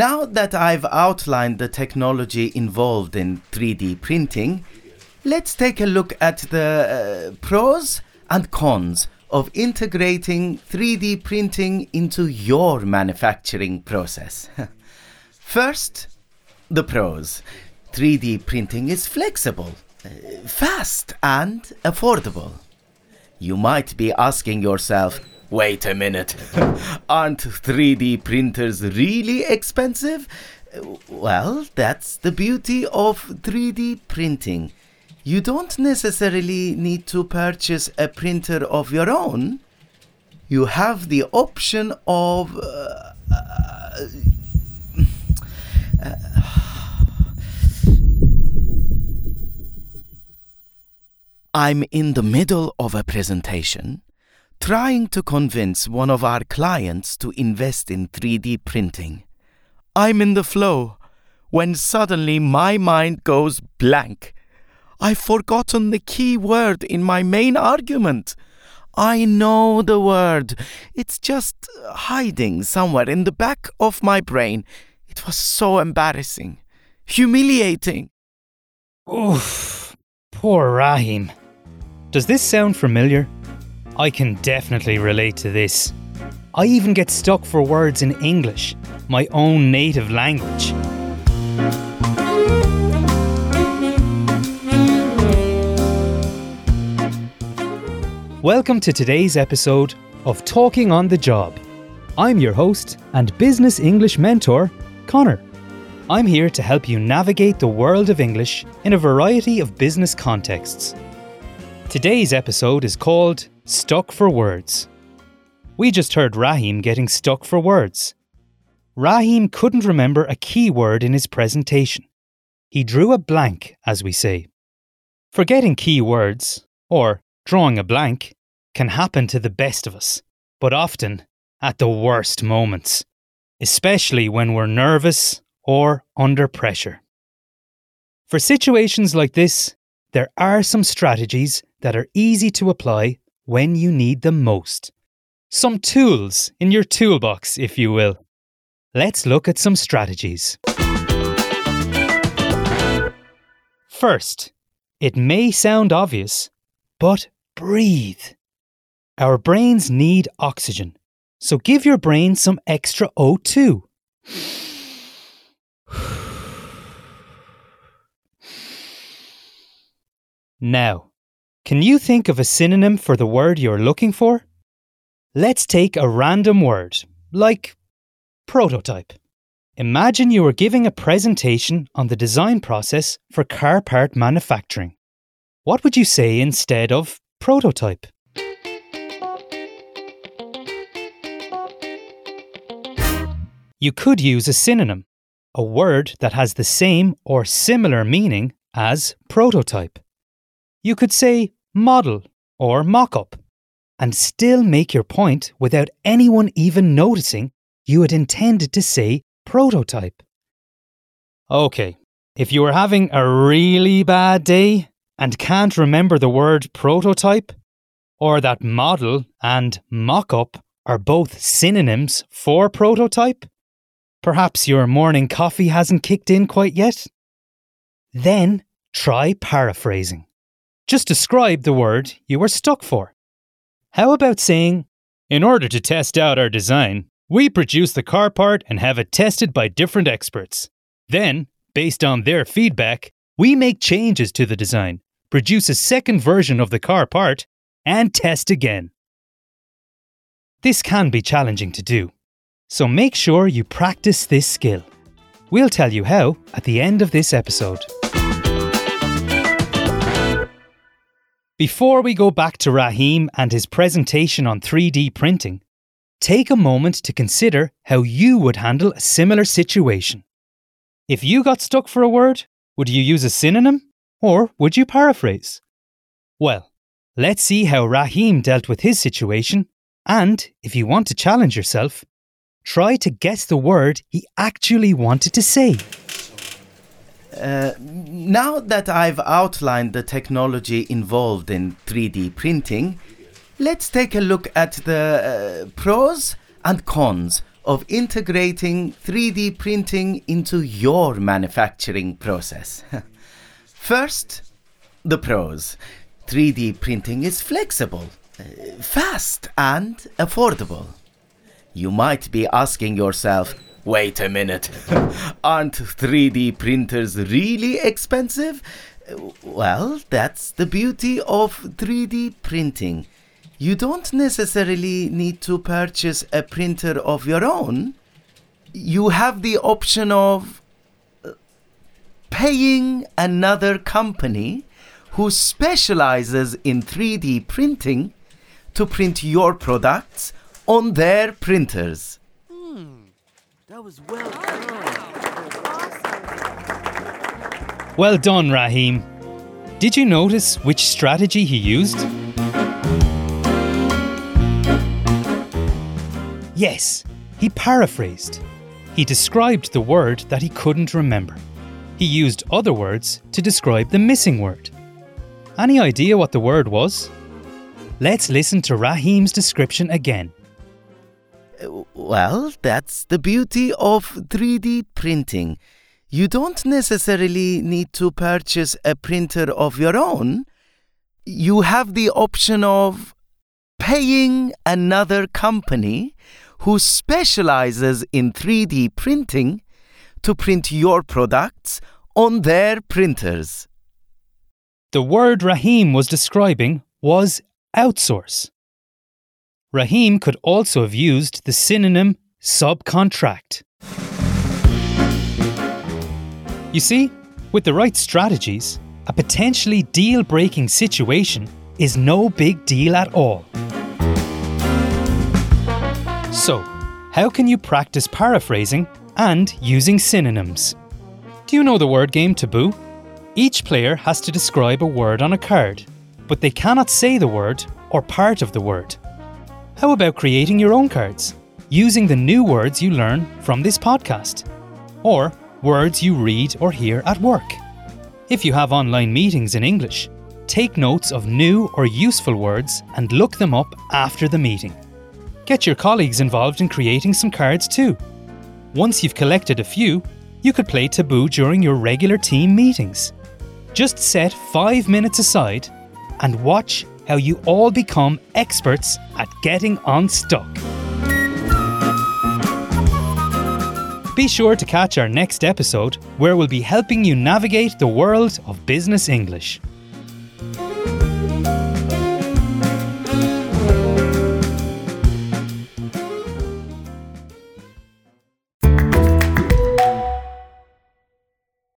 now that I've outlined the technology involved in 3D printing, let's take a look at the uh, pros and cons of integrating 3D printing into your manufacturing process. First, the pros. 3D printing is flexible, uh, fast, and affordable. You might be asking yourself, wait a minute, aren't 3D printers really expensive? Well, that's the beauty of 3D printing. You don't necessarily need to purchase a printer of your own. You have the option of. Uh, uh, I'm in the middle of a presentation trying to convince one of our clients to invest in 3D printing. I'm in the flow when suddenly my mind goes blank. I've forgotten the key word in my main argument. I know the word. It's just hiding somewhere in the back of my brain. It was so embarrassing, humiliating. Oof, poor Rahim. Does this sound familiar? I can definitely relate to this. I even get stuck for words in English, my own native language. Welcome to today's episode of Talking on the Job. I'm your host and business English mentor, Connor. I'm here to help you navigate the world of English in a variety of business contexts. Today's episode is called Stuck for Words. We just heard Rahim getting stuck for words. Rahim couldn't remember a key word in his presentation. He drew a blank, as we say. Forgetting key words, or drawing a blank, can happen to the best of us, but often at the worst moments, especially when we're nervous or under pressure. For situations like this, there are some strategies that are easy to apply when you need them most. Some tools in your toolbox, if you will. Let's look at some strategies. First, it may sound obvious, but breathe. Our brains need oxygen, so give your brain some extra O2. Now, can you think of a synonym for the word you're looking for? Let's take a random word, like prototype. Imagine you were giving a presentation on the design process for car part manufacturing. What would you say instead of prototype? You could use a synonym, a word that has the same or similar meaning as prototype. You could say model or mock up and still make your point without anyone even noticing you had intended to say prototype. Okay, if you are having a really bad day and can't remember the word prototype, or that model and mock up are both synonyms for prototype, perhaps your morning coffee hasn't kicked in quite yet, then try paraphrasing. Just describe the word you were stuck for. How about saying, In order to test out our design, we produce the car part and have it tested by different experts. Then, based on their feedback, we make changes to the design, produce a second version of the car part, and test again. This can be challenging to do, so make sure you practice this skill. We'll tell you how at the end of this episode. Before we go back to Rahim and his presentation on 3D printing, take a moment to consider how you would handle a similar situation. If you got stuck for a word, would you use a synonym or would you paraphrase? Well, let's see how Rahim dealt with his situation, and if you want to challenge yourself, try to guess the word he actually wanted to say. Uh, now that I've outlined the technology involved in 3D printing, let's take a look at the uh, pros and cons of integrating 3D printing into your manufacturing process. First, the pros. 3D printing is flexible, uh, fast, and affordable. You might be asking yourself, wait a minute, aren't 3D printers really expensive? Well, that's the beauty of 3D printing. You don't necessarily need to purchase a printer of your own. You have the option of uh, paying another company who specializes in 3D printing to print your products on their printers. That was well oh, done. Well done, Raheem. Did you notice which strategy he used? Yes, he paraphrased. He described the word that he couldn't remember. He used other words to describe the missing word. Any idea what the word was? Let's listen to Raheem's description again. Well, that's the beauty of 3D printing. You don't necessarily need to purchase a printer of your own. You have the option of paying another company who specializes in 3D printing to print your products on their printers. The word Raheem was describing was outsource. Raheem could also have used the synonym subcontract. You see, with the right strategies, a potentially deal breaking situation is no big deal at all. So, how can you practice paraphrasing and using synonyms? Do you know the word game Taboo? Each player has to describe a word on a card, but they cannot say the word or part of the word. How about creating your own cards, using the new words you learn from this podcast? Or words you read or hear at work? If you have online meetings in English, take notes of new or useful words and look them up after the meeting. Get your colleagues involved in creating some cards too. Once you've collected a few, you could play Taboo during your regular team meetings. Just set five minutes aside and watch how you all become experts at getting unstuck. Be sure to catch our next episode where we'll be helping you navigate the world of business English.